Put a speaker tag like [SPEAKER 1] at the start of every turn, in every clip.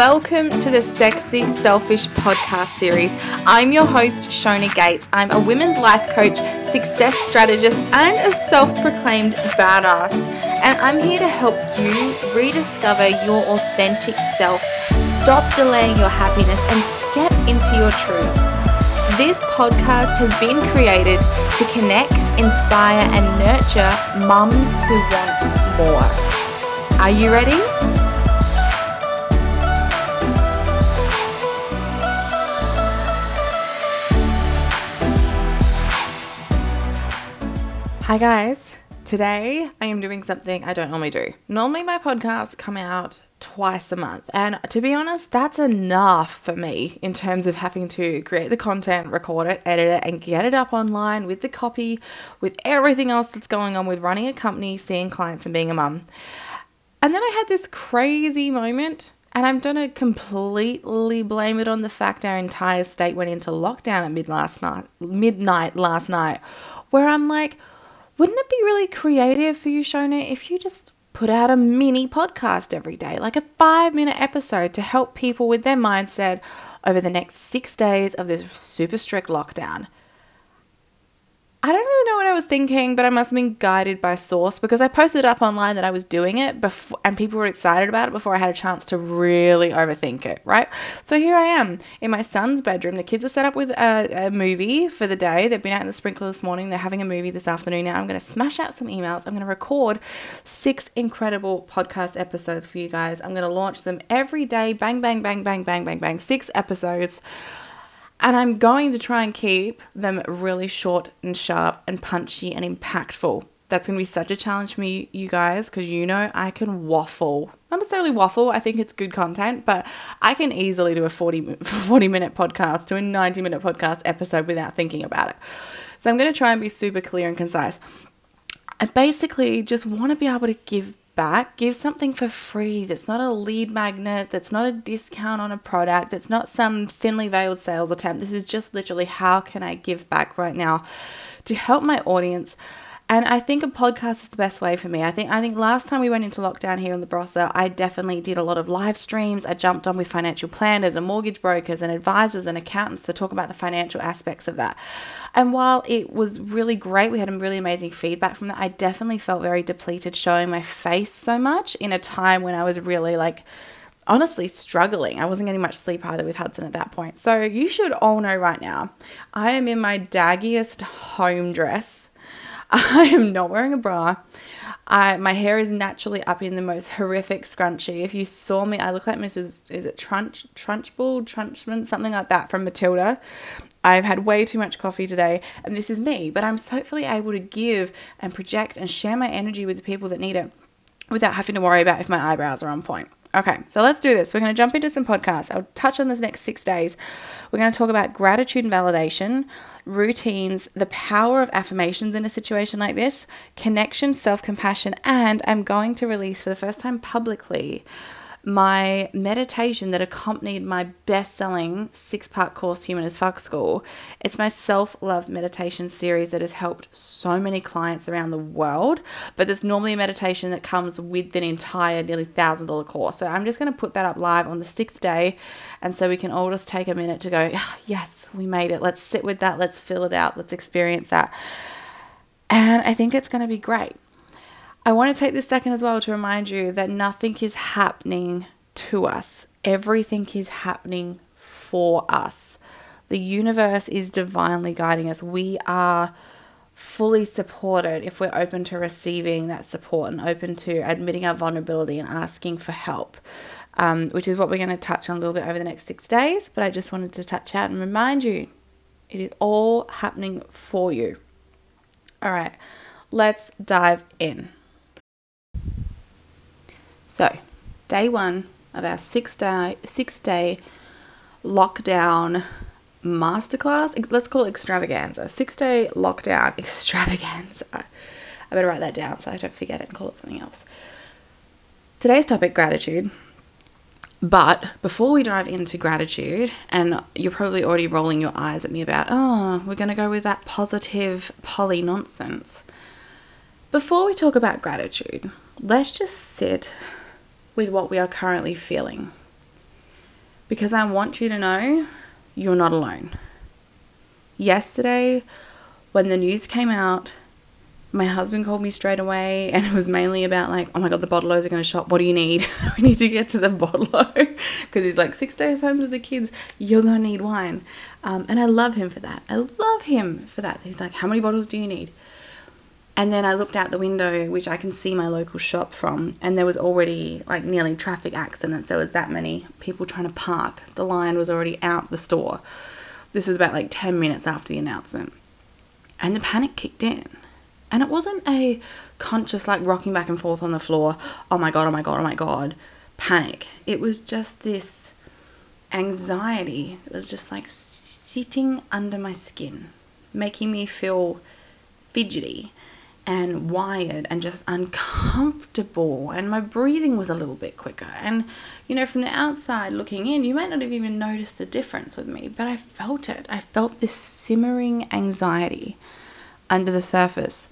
[SPEAKER 1] Welcome to the Sexy Selfish podcast series. I'm your host, Shona Gates. I'm a women's life coach, success strategist, and a self proclaimed badass. And I'm here to help you rediscover your authentic self, stop delaying your happiness, and step into your truth. This podcast has been created to connect, inspire, and nurture mums who want more. Are you ready? Hi guys. Today I am doing something I don't normally do. Normally my podcasts come out twice a month. And to be honest, that's enough for me in terms of having to create the content, record it, edit it, and get it up online with the copy, with everything else that's going on with running a company, seeing clients, and being a mum. And then I had this crazy moment and I'm going to completely blame it on the fact our entire state went into lockdown at mid last night, midnight last night, where I'm like, wouldn't it be really creative for you, Shona, if you just put out a mini podcast every day, like a five minute episode to help people with their mindset over the next six days of this super strict lockdown? I don't really know what I was thinking, but I must have been guided by source because I posted up online that I was doing it before, and people were excited about it before I had a chance to really overthink it, right? So here I am in my son's bedroom. The kids are set up with a, a movie for the day. They've been out in the sprinkler this morning. They're having a movie this afternoon. Now I'm going to smash out some emails. I'm going to record six incredible podcast episodes for you guys. I'm going to launch them every day. Bang, bang, bang, bang, bang, bang, bang. Six episodes. And I'm going to try and keep them really short and sharp and punchy and impactful. That's going to be such a challenge for me, you guys, because you know I can waffle. Not necessarily waffle, I think it's good content, but I can easily do a 40, 40 minute podcast to a 90 minute podcast episode without thinking about it. So I'm going to try and be super clear and concise. I basically just want to be able to give back, give something for free that's not a lead magnet, that's not a discount on a product, that's not some thinly veiled sales attempt. This is just literally how can I give back right now to help my audience. And I think a podcast is the best way for me. I think I think last time we went into lockdown here in the Barossa, I definitely did a lot of live streams. I jumped on with financial planners and mortgage brokers and advisors and accountants to talk about the financial aspects of that. And while it was really great, we had really amazing feedback from that, I definitely felt very depleted showing my face so much in a time when I was really like honestly struggling. I wasn't getting much sleep either with Hudson at that point. So you should all know right now, I am in my daggiest home dress. I am not wearing a bra. I, my hair is naturally up in the most horrific scrunchie. If you saw me, I look like Mrs. Is it Trunch, Trunchbull, Trunchman, something like that from Matilda. I've had way too much coffee today, and this is me, but I'm hopefully able to give and project and share my energy with the people that need it without having to worry about if my eyebrows are on point. Okay, so let's do this. We're going to jump into some podcasts. I'll touch on this next six days. We're going to talk about gratitude and validation, routines, the power of affirmations in a situation like this, connection, self compassion, and I'm going to release for the first time publicly my meditation that accompanied my best selling six part course, Human as Fuck School. It's my self love meditation series that has helped so many clients around the world. But there's normally a meditation that comes with an entire nearly thousand dollar course. So I'm just going to put that up live on the sixth day. And so we can all just take a minute to go, oh, yes, we made it. Let's sit with that. Let's fill it out. Let's experience that. And I think it's going to be great. I want to take this second as well to remind you that nothing is happening to us, everything is happening for us. The universe is divinely guiding us. We are fully supported if we're open to receiving that support and open to admitting our vulnerability and asking for help, um, which is what we're going to touch on a little bit over the next six days. But I just wanted to touch out and remind you it is all happening for you. All right, let's dive in. So, day one of our six day six day lockdown masterclass. Let's call it extravaganza. Six day lockdown extravaganza. I better write that down so I don't forget it and call it something else. Today's topic gratitude. But before we dive into gratitude, and you're probably already rolling your eyes at me about, oh, we're going to go with that positive Polly nonsense. Before we talk about gratitude, let's just sit with what we are currently feeling. because I want you to know you're not alone. Yesterday, when the news came out, my husband called me straight away and it was mainly about like oh my god the bottle-os are going to shop. What do you need? We need to get to the bottle-o because he's like six days home with the kids. You're going to need wine. Um, and i love him for that. I love him for that. He's like how many bottles do you need and then i looked out the window which i can see my local shop from and there was already like nearly traffic accidents. There was that many people trying to park. The line was already out the store. This is about like 10 minutes after the announcement. And the panic kicked in. And it wasn't a conscious, like rocking back and forth on the floor, oh my God, oh my God, oh my God, panic. It was just this anxiety. It was just like sitting under my skin, making me feel fidgety and wired and just uncomfortable and my breathing was a little bit quicker and you know from the outside looking in you might not have even noticed the difference with me but i felt it i felt this simmering anxiety under the surface.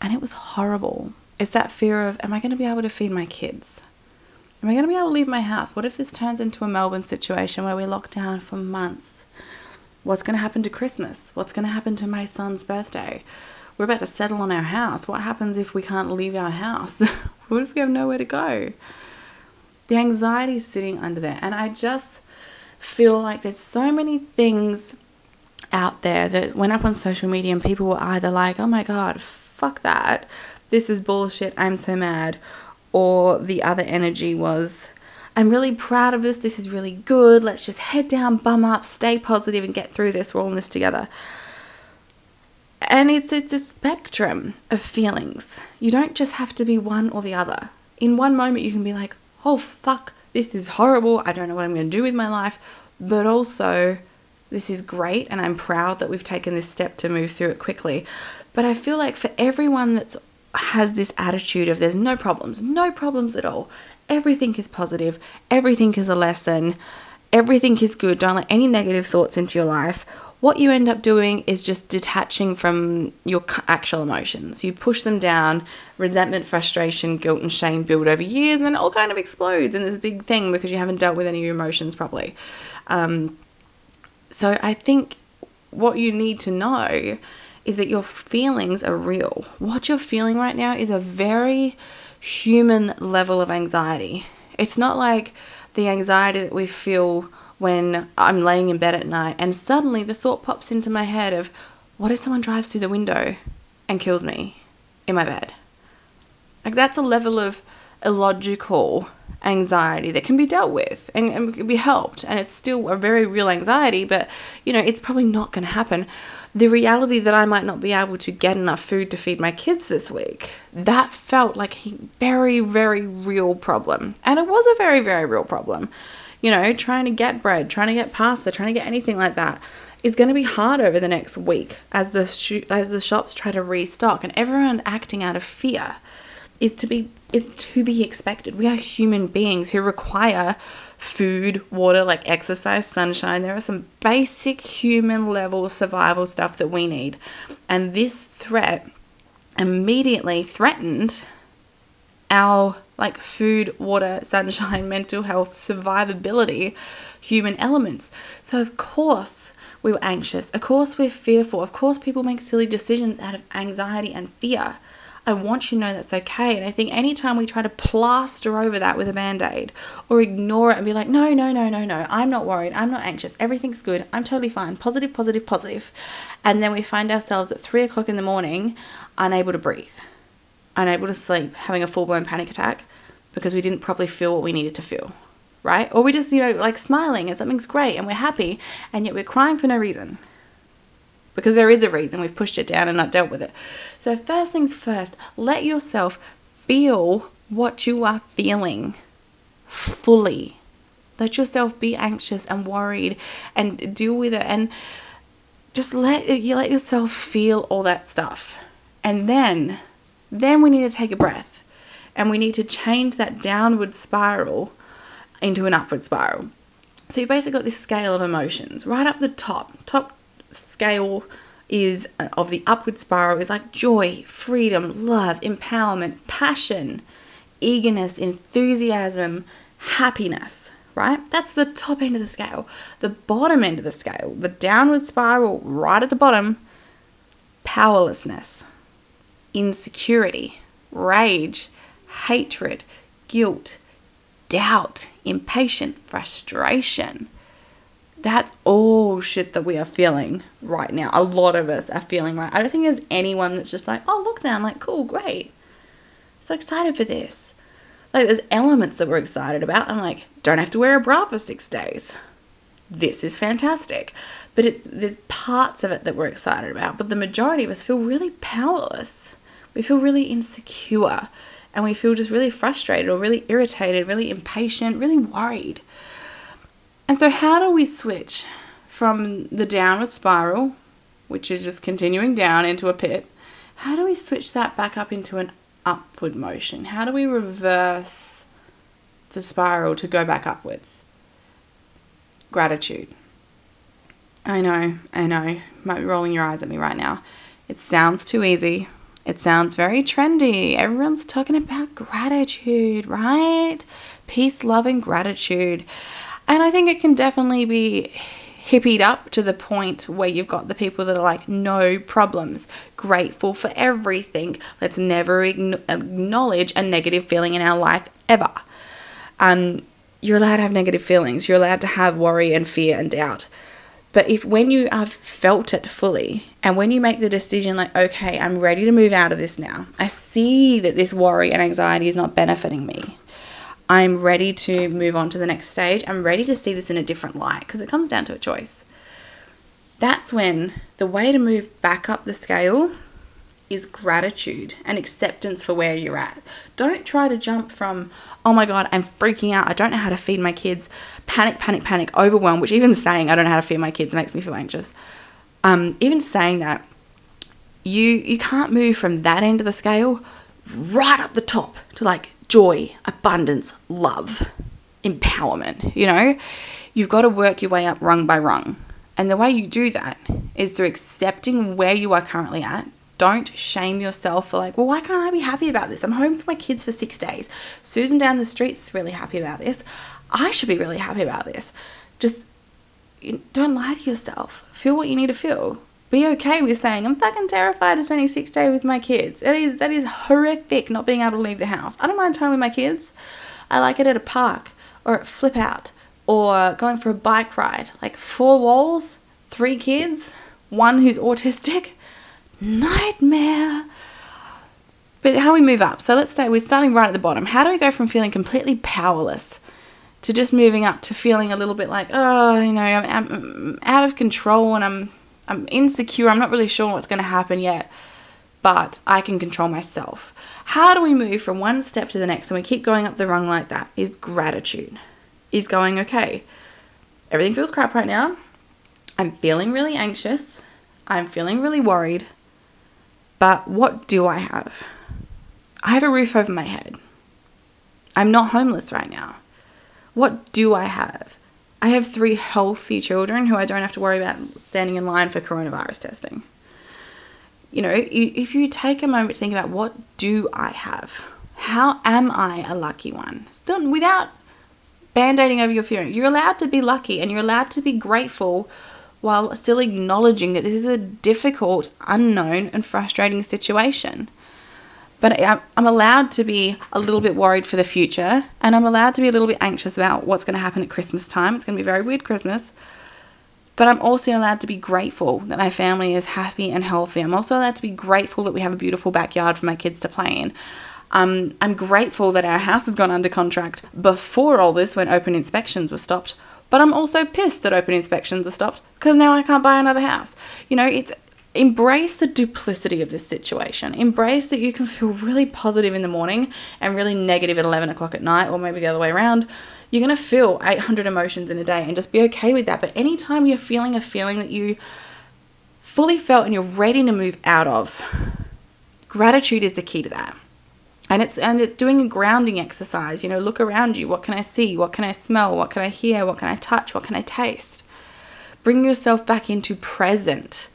[SPEAKER 1] And it was horrible. It's that fear of, am I going to be able to feed my kids? Am I going to be able to leave my house? What if this turns into a Melbourne situation where we lock down for months? What's going to happen to Christmas? What's going to happen to my son's birthday? We're about to settle on our house. What happens if we can't leave our house? what if we have nowhere to go? The anxiety sitting under there. And I just feel like there's so many things out there that went up on social media and people were either like, oh my god, fuck that, this is bullshit, I'm so mad, or the other energy was, I'm really proud of this, this is really good, let's just head down, bum up, stay positive, and get through this, we're all in this together. And it's it's a spectrum of feelings. You don't just have to be one or the other. In one moment you can be like, "Oh fuck, this is horrible. I don't know what I'm going to do with my life." But also, this is great, and I'm proud that we've taken this step to move through it quickly. But I feel like for everyone that has this attitude of there's no problems, no problems at all, everything is positive, everything is a lesson, everything is good, don't let any negative thoughts into your life. What you end up doing is just detaching from your actual emotions. You push them down, resentment, frustration, guilt, and shame build over years, and then it all kind of explodes in this big thing because you haven't dealt with any of your emotions properly. Um, so I think what you need to know is that your feelings are real. What you're feeling right now is a very human level of anxiety. It's not like the anxiety that we feel when I'm laying in bed at night and suddenly the thought pops into my head of what if someone drives through the window and kills me in my bed? Like that's a level of illogical anxiety that can be dealt with and, and can be helped. And it's still a very real anxiety but you know it's probably not going to happen. The reality that i might not be able to get enough food to feed my kids this week that felt like a very very real problem. And it was a very very real problem you know trying to get bread trying to get pasta trying to get anything like that is going to be hard over the next week as the sh- as the shops try to restock and everyone acting out of fear is to be it's to be expected. We are human beings who require food, water, like exercise, sunshine. There are some basic human level survival stuff that we need. And this threat immediately threatened our like food, water, sunshine, mental health, survivability, human elements. So of course we were anxious. Of course we're fearful. Of course people make silly decisions out of anxiety and fear. I want you to know that's okay. And I think anytime we try to plaster over that with a band aid or ignore it and be like, no, no, no, no, no, I'm not worried. I'm not anxious. Everything's good. I'm totally fine. Positive, positive, positive. And then we find ourselves at three o'clock in the morning, unable to breathe, unable to sleep, having a full blown panic attack because we didn't properly feel what we needed to feel. Right? Or we just, you know, like smiling and something's great and we're happy and yet we're crying for no reason because there is a reason we've pushed it down and not dealt with it. So, first things first, let yourself feel what you are feeling fully. Let yourself be anxious and worried and deal with it and just let you let yourself feel all that stuff. And then then we need to take a breath and we need to change that downward spiral into an upward spiral. So you've basically got this scale of emotions right up the top, top scale is uh, of the upward spiral is like joy, freedom, love, empowerment, passion, eagerness, enthusiasm, happiness. right? That's the top end of the scale. The bottom end of the scale, the downward spiral right at the bottom, powerlessness, insecurity, rage, hatred, guilt, doubt, impatience, frustration. That's all shit that we are feeling right now. A lot of us are feeling right. I don't think there's anyone that's just like, oh, look now, I'm like, cool, great. So excited for this. Like, there's elements that we're excited about. I'm like, don't have to wear a bra for six days. This is fantastic. But it's there's parts of it that we're excited about, but the majority of us feel really powerless. We feel really insecure and we feel just really frustrated or really irritated, really impatient, really worried. And so, how do we switch from the downward spiral, which is just continuing down into a pit? How do we switch that back up into an upward motion? How do we reverse the spiral to go back upwards? Gratitude. I know, I know. You might be rolling your eyes at me right now. It sounds too easy. It sounds very trendy. Everyone's talking about gratitude, right? Peace, love, and gratitude. And I think it can definitely be hippied up to the point where you've got the people that are like, no problems, grateful for everything. Let's never acknowledge a negative feeling in our life ever. Um, you're allowed to have negative feelings. You're allowed to have worry and fear and doubt. But if when you have felt it fully and when you make the decision, like, okay, I'm ready to move out of this now, I see that this worry and anxiety is not benefiting me. I'm ready to move on to the next stage. I'm ready to see this in a different light because it comes down to a choice. That's when the way to move back up the scale is gratitude and acceptance for where you're at. Don't try to jump from, oh my God, I'm freaking out. I don't know how to feed my kids. Panic, panic, panic, overwhelm, which even saying I don't know how to feed my kids makes me feel anxious. Um, even saying that, you you can't move from that end of the scale right up the top to like joy, abundance, love, empowerment, you know? You've got to work your way up rung by rung. And the way you do that is through accepting where you are currently at, don't shame yourself for like, well, why can't I be happy about this? I'm home for my kids for six days. Susan down the street's really happy about this. I should be really happy about this. Just don't lie to yourself. Feel what you need to feel. Be okay with saying I'm fucking terrified of spending six days with my kids. That is that is horrific not being able to leave the house. I don't mind time with my kids. I like it at a park or at flip out or going for a bike ride. Like four walls, three kids, one who's autistic nightmare. But how we move up? So let's say we're starting right at the bottom. How do we go from feeling completely powerless to just moving up to feeling a little bit like, oh, you know, I'm, I'm out of control and I'm I'm insecure. I'm not really sure what's going to happen yet, but I can control myself. How do we move from one step to the next and we keep going up the rung like that? Is gratitude. Is going okay. Everything feels crap right now. I'm feeling really anxious. I'm feeling really worried. But what do I have? I have a roof over my head. I'm not homeless right now. What do I have? I have three healthy children who I don't have to worry about standing in line for coronavirus testing. You know, if you take a moment to think about what do I have? How am I a lucky one? Still, without band-aiding over your feelings, you're allowed to be lucky and you're allowed to be grateful while still acknowledging that this is a difficult, unknown, and frustrating situation. But I'm allowed to be a little bit worried for the future, and I'm allowed to be a little bit anxious about what's going to happen at Christmas time. It's going to be a very weird Christmas. But I'm also allowed to be grateful that my family is happy and healthy. I'm also allowed to be grateful that we have a beautiful backyard for my kids to play in. Um, I'm grateful that our house has gone under contract before all this when open inspections were stopped but I'm also pissed that open inspections are stopped because now I can't buy another house. You know, it's embrace the duplicity of this situation. Embrace that you can feel really positive in the morning and really negative at 11 o'clock at night, or maybe the other way around. You're going to feel 800 emotions in a day and just be okay with that. But anytime you're feeling a feeling that you fully felt and you're ready to move out of, gratitude is the key to that and it's and it's doing a grounding exercise you know look around you. What can i see? What can i smell? What can i hear? What can i touch? What can i taste? Bring yourself back into present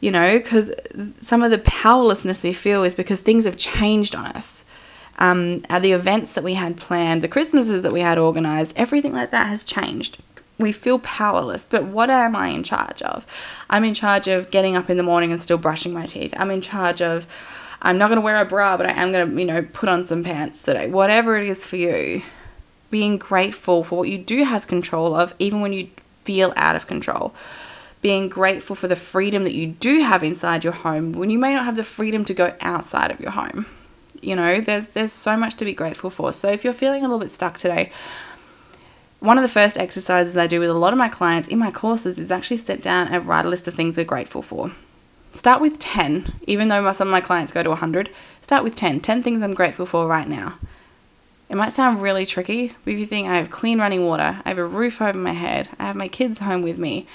[SPEAKER 1] you know because some of the powerlessness we feel is because things have changed on us. Um, the events that we had planned, the Christmases that we had organized, everything like that has changed. We feel powerless, but what am I in charge of? I'm in charge of getting up in the morning and still brushing my teeth. I'm in charge of, I'm not going to wear a bra, but I am going to, you know, put on some pants today. Whatever it is for you, being grateful for what you do have control of, even when you feel out of control being grateful for the freedom that you do have inside your home when you may not have the freedom to go outside of your home. You know, there's there's so much to be grateful for. So if you're feeling a little bit stuck today, one of the first exercises I do with a lot of my clients in my courses is actually sit down and write a list of things they're grateful for. Start with 10, even though some of my clients go to 100. Start with 10. 10 things I'm grateful for right now. It might sound really tricky, but if you think I have clean running water, I have a roof over my head, I have my kids home with me,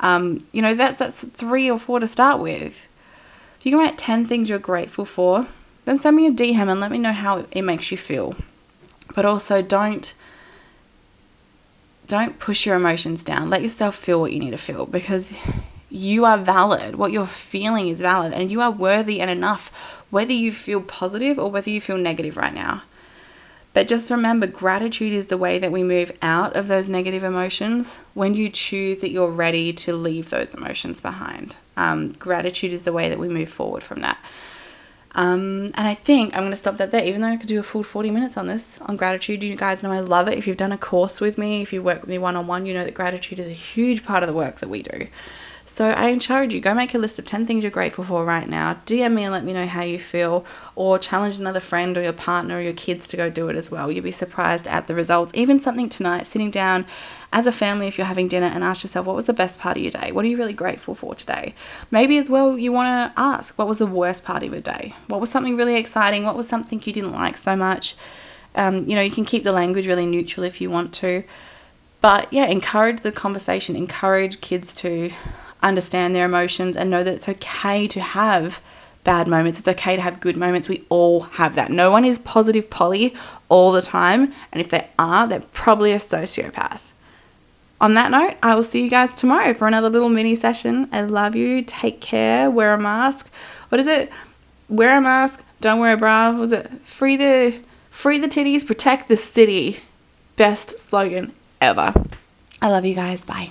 [SPEAKER 1] um, you know, that's that's three or four to start with. If you can write ten things you're grateful for, then send me a DM and let me know how it makes you feel. But also don't don't push your emotions down. Let yourself feel what you need to feel because you are valid. What you're feeling is valid and you are worthy and enough whether you feel positive or whether you feel negative right now. But just remember, gratitude is the way that we move out of those negative emotions when you choose that you're ready to leave those emotions behind. Um, gratitude is the way that we move forward from that. Um, and I think I'm going to stop that there, even though I could do a full 40 minutes on this, on gratitude. You guys know I love it. If you've done a course with me, if you work with me one on one, you know that gratitude is a huge part of the work that we do. So I encourage you, go make a list of 10 things you're grateful for right now. DM me and let me know how you feel, or challenge another friend or your partner or your kids to go do it as well. You'll be surprised at the results. Even something tonight, sitting down as a family, if you're having dinner, and ask yourself, what was the best part of your day? What are you really grateful for today? Maybe as well, you want to ask, what was the worst part of your day? What was something really exciting? What was something you didn't like so much? Um, you know, you can keep the language really neutral if you want to. But yeah, encourage the conversation, encourage kids to understand their emotions and know that it's okay to have bad moments. It's okay to have good moments. We all have that. No one is positive Polly all the time. And if they are, they're probably a sociopath. On that note, I will see you guys tomorrow for another little mini session. I love you. Take care. Wear a mask. What is it? Wear a mask. Don't wear a bra. What was it? Free the free the titties, protect the city. Best slogan ever. I love you guys. Bye.